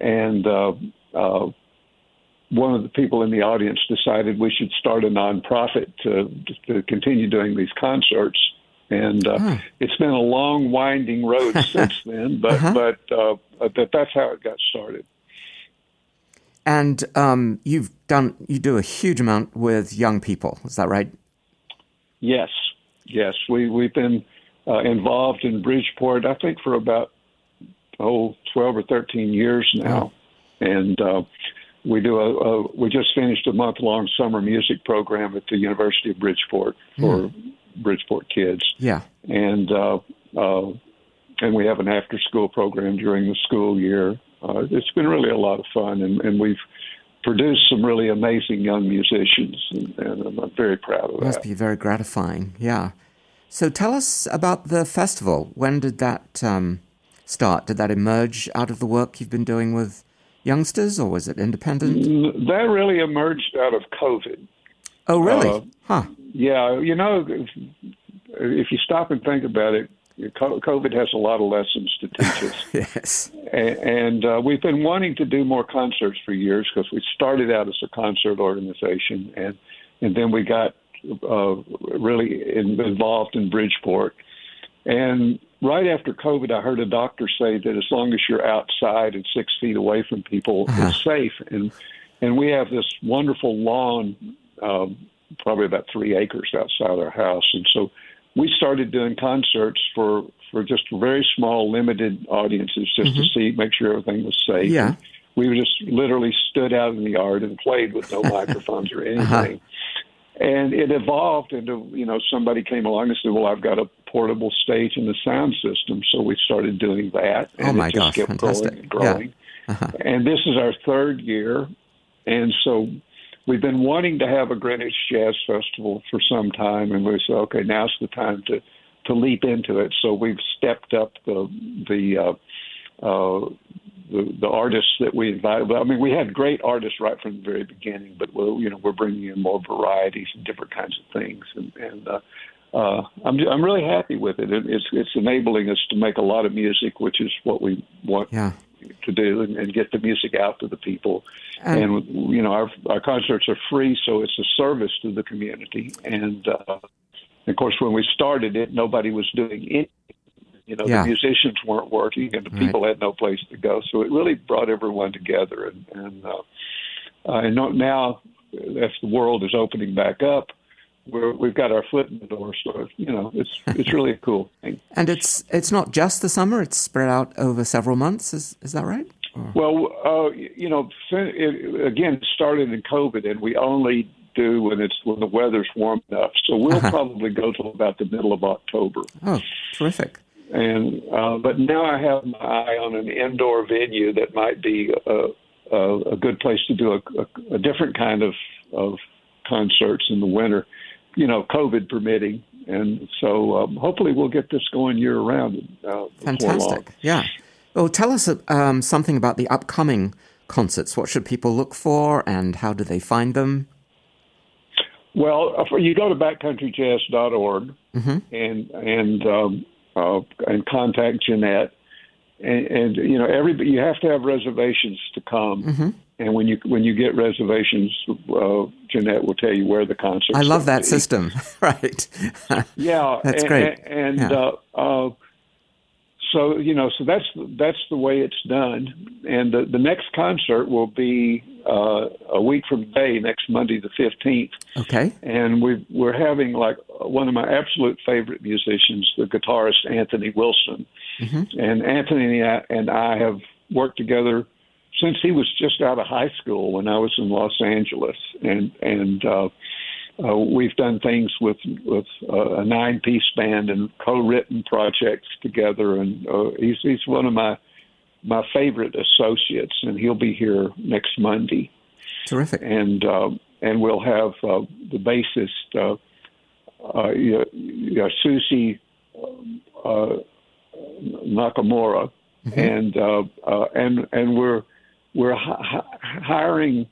E: and uh, uh, one of the people in the audience decided we should start a nonprofit to, to continue doing these concerts. And uh, huh. it's been a long, winding road since then, but uh-huh. but uh, that that's how it got started.
A: And um, you've done you do a huge amount with young people, is that right?
E: Yes, yes. We we've been uh, involved in Bridgeport, I think, for about oh 12 or 13 years now, and uh, we do a, a we just finished a month long summer music program at the University of Bridgeport for mm. Bridgeport kids.
A: Yeah,
E: and uh, uh, and we have an after school program during the school year. Uh, it's been really a lot of fun, and, and we've produced some really amazing young musicians, and, and I'm very proud of
A: that. Must be very gratifying. Yeah. So tell us about the festival. When did that um, start? Did that emerge out of the work you've been doing with youngsters, or was it independent?
E: That really emerged out of COVID.
A: Oh, really? Uh, huh.
E: Yeah, you know, if, if you stop and think about it, COVID has a lot of lessons to teach us.
A: yes.
E: And, and uh, we've been wanting to do more concerts for years because we started out as a concert organization, and and then we got uh, really in, involved in Bridgeport. And right after COVID, I heard a doctor say that as long as you're outside and six feet away from people, uh-huh. it's safe. And and we have this wonderful lawn, um, probably about three acres outside our house, and so we started doing concerts for for just very small, limited audiences, just mm-hmm. to see, make sure everything was safe.
A: Yeah.
E: We just literally stood out in the yard and played with no microphones or uh-huh. anything. Uh-huh and it evolved into you know somebody came along and said well i've got a portable stage and a sound system. So we started doing that.
A: And oh my
E: it just
A: gosh
E: kept
A: fantastic
E: growing and growing
A: yeah. uh-huh.
E: and this is our third year. And so we've been wanting to have a greenwich jazz festival for some time. And we said okay now's the time to to leap into it. So we've stepped up the the uh, uh, the, the artists that we invited. I mean, we had great artists right from the very beginning, but we're you know we're bringing in more varieties and different kinds of things, and and uh, uh, I'm I'm really happy with it. it. It's it's enabling us to make a lot of music, which is what we want yeah. to do, and, and get the music out to the people. And, and you know, our our concerts are free, so it's a service to the community. And uh, of course, when we started it, nobody was doing anything you know, yeah. the musicians weren't working and the right. people had no place to go. So it really brought everyone together. And, and, uh, uh, and now, as the world is opening back up, we're, we've got our foot in the door. So you know, it's it's really a cool thing.
A: And it's it's not just the summer; it's spread out over several months. Is is that right?
E: Or? Well, uh, you know, it, again, it started in COVID, and we only do when it's when the weather's warm enough. So we'll uh-huh. probably go till about the middle of October.
A: Oh, terrific!
E: And uh, but now I have my eye on an indoor venue that might be a, a, a good place to do a, a, a different kind of of concerts in the winter. You know, COVID permitting, and so um, hopefully we'll get this going year round. Uh,
A: Fantastic, yeah. Well, tell us um, something about the upcoming concerts. What should people look for, and how do they find them?
E: Well, uh, you go to backcountryjazz.org, mm-hmm. and and um, uh, and contact Jeanette. And, and you know, every you have to have reservations to come. Mm-hmm. And when you when you get reservations, uh, Jeanette will tell you where the concert.
A: I love that system. right.
E: yeah,
A: that's
E: and,
A: great.
E: And, and yeah. uh, uh, so you know, so that's that's the way it's done. And the, the next concert will be uh, a week from today, next Monday the fifteenth.
A: Okay.
E: And we we're having like one of my absolute favorite musicians, the guitarist Anthony Wilson, mm-hmm. and Anthony and I have worked together since he was just out of high school when I was in Los Angeles, and and. Uh, uh, we've done things with with uh, a nine piece band and co-written projects together, and uh, he's he's one of my my favorite associates, and he'll be here next Monday.
A: Terrific.
E: And uh, and we'll have uh, the bassist uh, uh, Susie uh, Nakamura, mm-hmm. and uh, uh, and and we're we're hi- hiring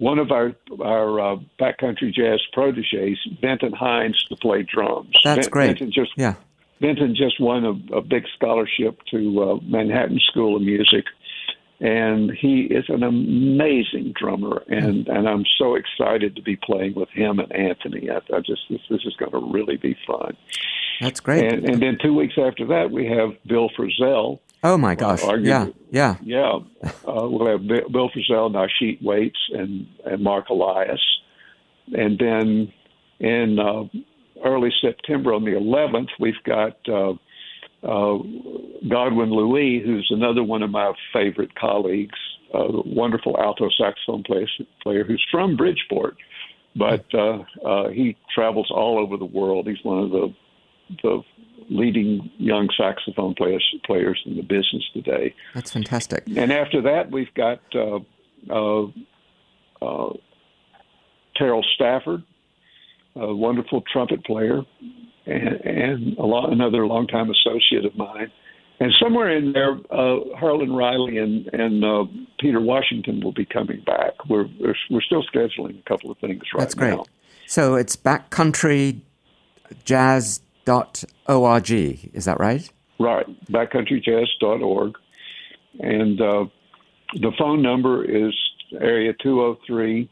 E: one of our our uh, backcountry jazz proteges, Benton Hines, to play drums.
A: That's
E: ben,
A: great.
E: Benton just
A: yeah.
E: Benton just won a, a big scholarship to uh, Manhattan School of Music, and he is an amazing drummer, and and I'm so excited to be playing with him and Anthony. I, I just this, this is going to really be fun.
A: That's great.
E: And, and then two weeks after that, we have Bill Frisell
A: Oh my gosh! Uh, yeah, yeah,
E: yeah. Uh, we'll have Bill Frisell, Nasheet Waits, and and Mark Helias, and then in uh, early September on the 11th, we've got uh, uh, Godwin Louis, who's another one of my favorite colleagues, a wonderful alto saxophone player, player who's from Bridgeport, but uh, uh, he travels all over the world. He's one of the the leading young saxophone players players in the business today.
A: That's fantastic.
E: And after that, we've got uh, uh, uh, Terell Stafford, a wonderful trumpet player, and, and a lot, another longtime associate of mine. And somewhere in there, uh, Herlin Riley and, and uh, Peter Washington will be coming back. We're, we're, we're still scheduling a couple of things right now.
A: That's great.
E: now.
A: So it's backcountry jazz org. Is that right?
E: Right, backcountryjazz.org. And uh, the phone number is area 203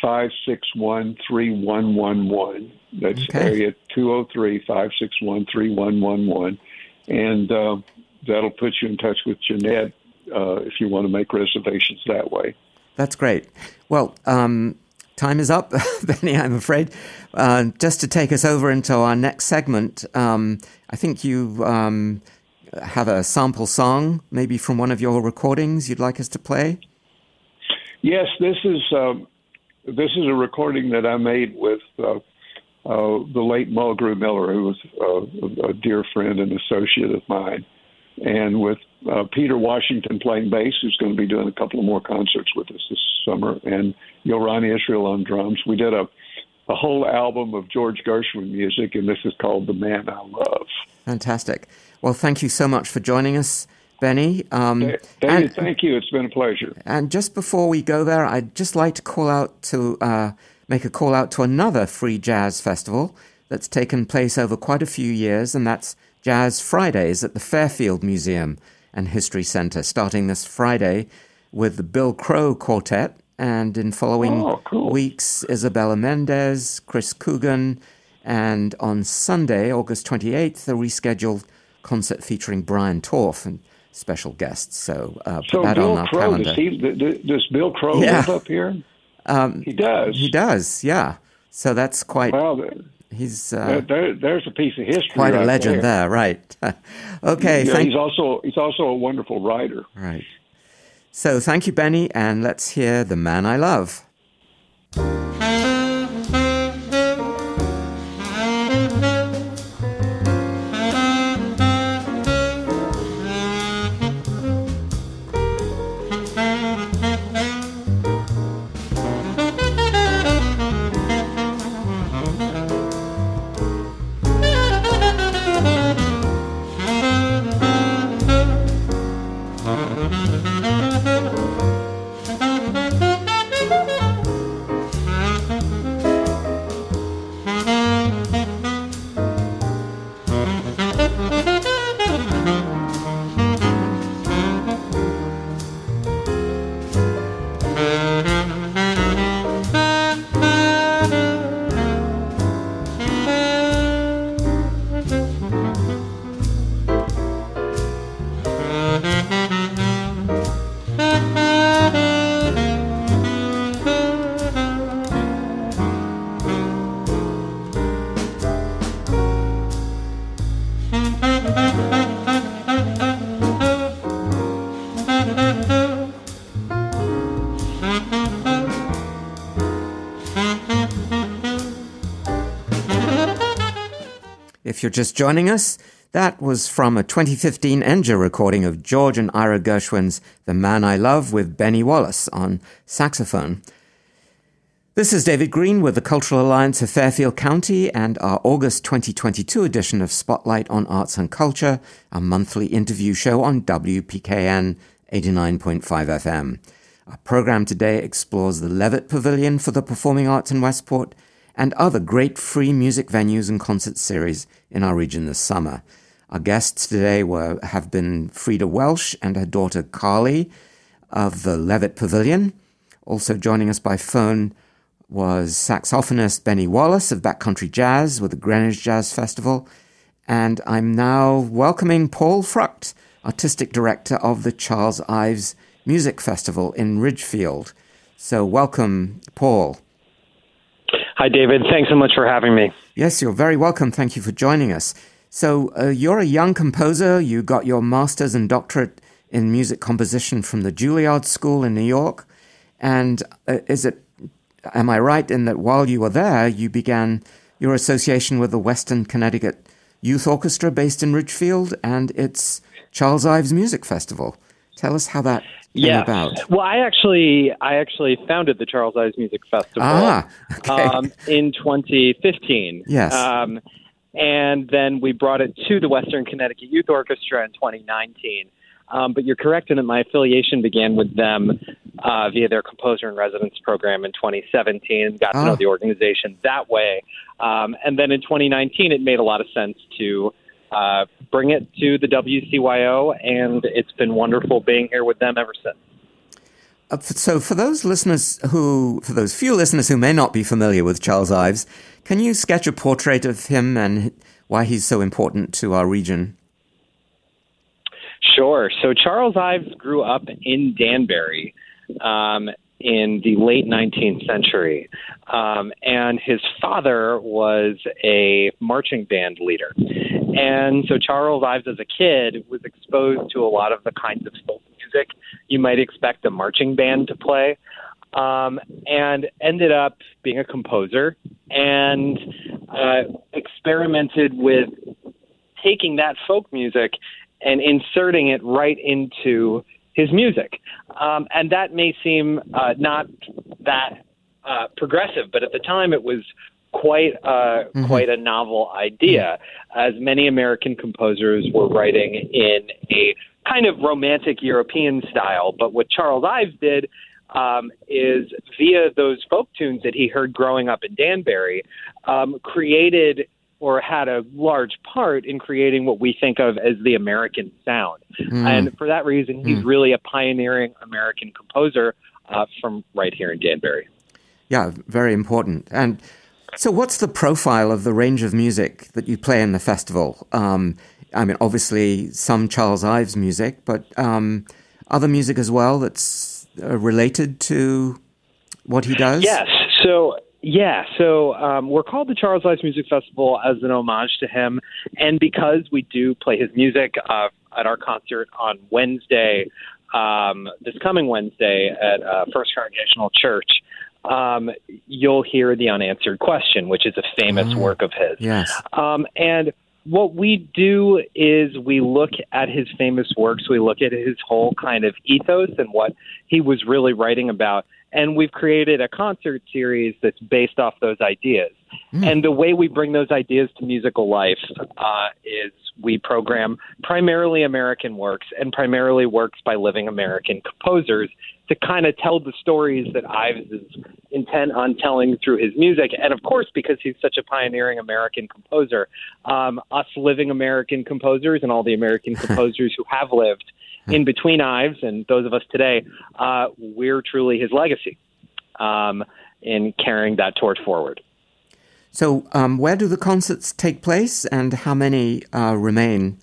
E: 561 3111. That's okay. area 203 561 3111. And uh, that'll put you in touch with Jeanette uh, if you want to make reservations that way.
A: That's great. Well, um, time is up, Bennie, I'm afraid. Uh, just to take us over into our next segment, um, I think you um, have a sample song, maybe from one of your recordings you'd like us to play?
E: Yes, this is, uh, this is a recording that I made with uh, uh the late Mulgrew Miller, who was uh, a dear friend and associate of mine and with uh, Peter Washington playing bass, who's going to be doing a couple of more concerts with us this summer, and Yoron Israel on drums. We did a a whole album of George Gershwin music, and this is called "The Man I Love."
A: Fantastic. Well, thank you so much for joining us, Bennie.
E: Um, David, and, thank you. It's been a pleasure.
A: And just before we go there, I'd just like to call out to uh, make a call out to another free jazz festival that's taken place over quite a few years, and that's Jazz Fridays at the Fairfield Museum and History Center, starting this Friday with the Bill Crow Quartet, and in following
E: oh, cool.
A: weeks, Isabella Mendez, Chris Coogan, and on Sunday, August 28th, a rescheduled concert featuring Brian Torff and special guests. So uh, put
E: so
A: that
E: Bill
A: on our
E: Crow,
A: calendar.
E: Does, he, does Bill Crow yeah. live up here? Um, he does.
A: He does, yeah. So that's quite.
E: Well,
A: he's uh,
E: there, there's a piece of history.
A: Quite
E: right
A: a legend there,
E: there
A: right? okay,
E: yeah,
A: thank,
E: he's also he's also a wonderful writer.
A: Right. So thank you, Bennie, and let's hear the man I love. If you're just joining us, that was from a 2015 Enja recording of George and Ira Gershwin's The Man I Love with Bennie Wallace on saxophone. This is David Green with the Cultural Alliance of Fairfield County and our August 2022 edition of Spotlight on Arts and Culture, a monthly interview show on WPKN 89.5 FM. Our program today explores the Levitt Pavilion for the Performing Arts in Westport and other great free music venues and concert series in our region this summer. Our guests today were have been Freda Welsh and her daughter Carly of the Levitt Pavilion. Also joining us by phone was saxophonist Bennie Wallace of Backcountry Jazz with the Greenwich Jazz Festival. And I'm now welcoming Paul Frucht, artistic director of the Charles Ives Music Festival in Ridgefield. So welcome, Paul.
F: Hi, David. Thanks so much for having me.
A: Yes, you're very welcome. Thank you for joining us. So, uh, you're a young composer. You got your master's and doctorate in music composition from the Juilliard School in New York. And uh, is it, am I right in that while you were there, you began your association with the Western Connecticut Youth Orchestra based in Ridgefield and its Charles Ives Music Festival? Tell us how that
F: yeah.
A: about?
F: Well, I actually I actually founded the Charles Ives Music Festival
A: ah, okay. um,
F: in 2015.
A: Yes. Um,
F: and then we brought it to the Western Connecticut Youth Orchestra in 2019. Um, but you're correct in that my affiliation began with them uh, via their composer in residence program in 2017. Got to know ah. the organization that way, um, and then in 2019, it made a lot of sense to uh, bring it to the WCYO, and it's been wonderful being here with them ever since.
A: Uh, so, for those listeners who, for those few listeners who may not be familiar with Charles Ives, can you sketch a portrait of him and why he's so important to our region?
F: Sure. So, Charles Ives grew up in Danbury. Um, in the late 19th century. Um, and his father was a marching band leader. And so Charles Ives, as a kid, was exposed to a lot of the kinds of folk music you might expect a marching band to play. Um, and ended up being a composer and uh, experimented with taking that folk music and inserting it right into his music. Um, and that may seem uh, not that uh, progressive, but at the time it was quite uh, mm-hmm. quite a novel idea, as many American composers were writing in a kind of romantic European style. But what Charles Ives did um, is via those folk tunes that he heard growing up in Danbury, um, created or had a large part in creating what we think of as the American sound. Mm. And for that reason, he's mm. really a pioneering American composer uh, from right here in Danbury.
A: Yeah, very important. And so, what's the profile of the range of music that you play in the festival? Um, I mean, obviously, some Charles Ives music, but um, other music as well that's uh, related to what he does?
F: Yes. So, yeah, so um, we're called the Charles Ives Music Festival as an homage to him, and because we do play his music uh, at our concert on Wednesday, um, this coming Wednesday at uh, First Congregational Church, um, you'll hear the unanswered question, which is a famous oh, work of his.
A: Yes,
F: um, and what we do is we look at his famous works, we look at his whole kind of ethos and what he was really writing about and we've created a concert series that's based off those ideas. Mm. And the way we bring those ideas to musical life uh, is we program primarily American works and primarily works by living American composers to kind of tell the stories that Ives is intent on telling through his music. And of course, because he's such a pioneering American composer, um, us living American composers and all the American composers who have lived in between Ives and those of us today, uh, we're truly his legacy um, in carrying that torch forward.
A: So, um, where do the concerts take place, and how many uh, remain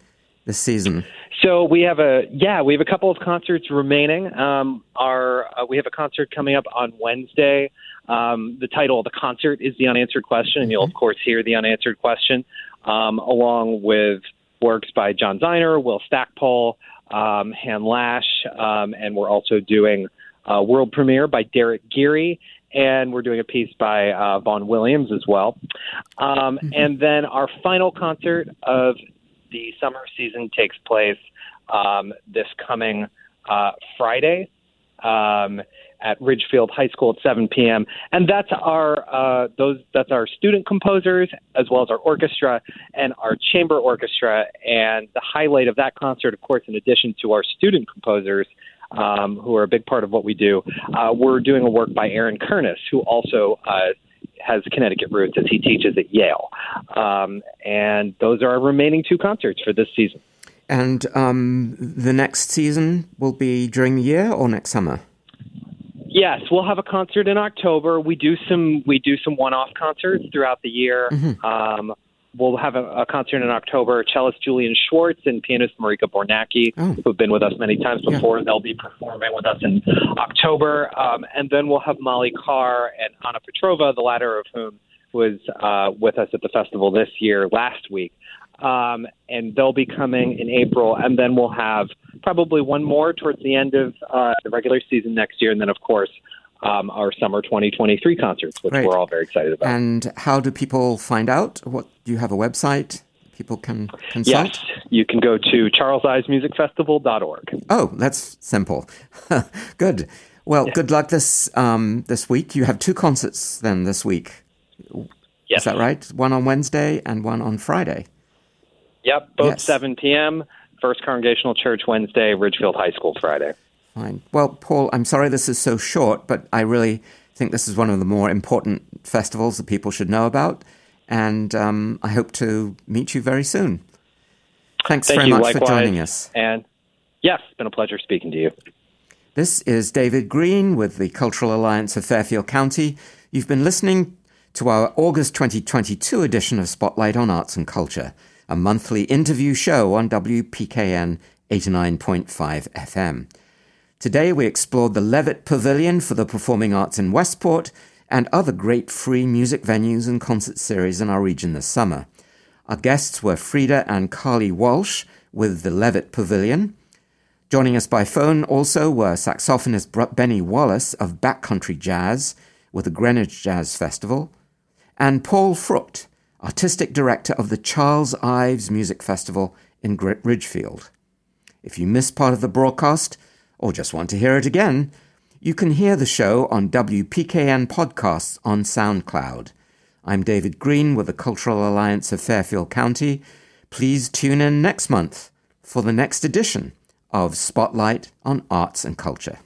A: this season?
F: So we have a yeah we have a couple of concerts remaining. Um, our uh, we have a concert coming up on Wednesday. Um, the title of the concert is the unanswered question, and you'll of course hear the unanswered question um, along with works by John Zeiner, Will Stackpole, um, Hannah Lash, um, and we're also doing a world premiere by Derek Geary, and we're doing a piece by uh, Vaughan Williams as well. Um, mm-hmm. And then our final concert of the summer season takes place um, this coming uh, Friday. Um, at Ridgefield High School at 7 p.m. And that's our uh, those that's our student composers as well as our orchestra and our chamber orchestra. And the highlight of that concert, of course, in addition to our student composers. Um, who are a big part of what we do. Uh, we're doing a work by Aaron Kernis, who also uh, has Connecticut roots as he teaches at Yale. Um, and those are our remaining two concerts for this season.
A: And um, the next season will be during the year or next summer?
F: Yes, we'll have a concert in October. We do some we do some one-off concerts throughout the year. Mm-hmm. Um, we'll have a, a, concert in October. Cellist Julian Schwartz and pianist Marika Bournaki, oh. who've been with us many times before, yeah. they'll be performing with us in October. Um, and then we'll have Molly Carr and Anna Petrova, the latter of whom was uh, with us at the festival this year last week um, and they'll be coming in April, and then we'll have probably one more towards the end of uh, the regular season next year, and then of course um, our summer 2023 concerts, which we're all very excited about.
A: And how do people find out? What do you have a website? People can consult.
F: Yes, you can go to charlesivesmusicfestival.org.
A: Oh, that's simple. good. Well, yeah. good luck this um, this week. You have two concerts then this week.
F: Yes.
A: Is that right? One on Wednesday and one on Friday.
F: Yep, both yes. 7 p.m. First Congregational Church Wednesday, Ridgefield High School Friday.
A: Fine. Well, Paul, I'm sorry this is so short, but I really think this is one of the more important festivals that people should know about. And um, I hope to meet you very soon. Thanks
F: Thank
A: very much
F: likewise.
A: for joining us.
F: And yes, it's been a pleasure speaking to you.
A: This is David Green with the Cultural Alliance of Fairfield County. You've been listening to our August 2022 edition of Spotlight on Arts and Culture a monthly interview show on WPKN 89.5 FM. Today we explored the Levitt Pavilion for the Performing Arts in Westport and other great free music venues and concert series in our region this summer. Our guests were Freda and Carly Welsh with the Levitt Pavilion. Joining us by phone also were saxophonist Bennie Wallace of Backcountry Jazz with the Greenwich Jazz Festival and Paul Frucht artistic director of the Charles Ives Music Festival in Ridgefield. If you missed part of the broadcast, or just want to hear it again, you can hear the show on WPKN podcasts on SoundCloud. I'm David Green with the Cultural Alliance of Fairfield County. Please tune in next month for the next edition of Spotlight on Arts and Culture.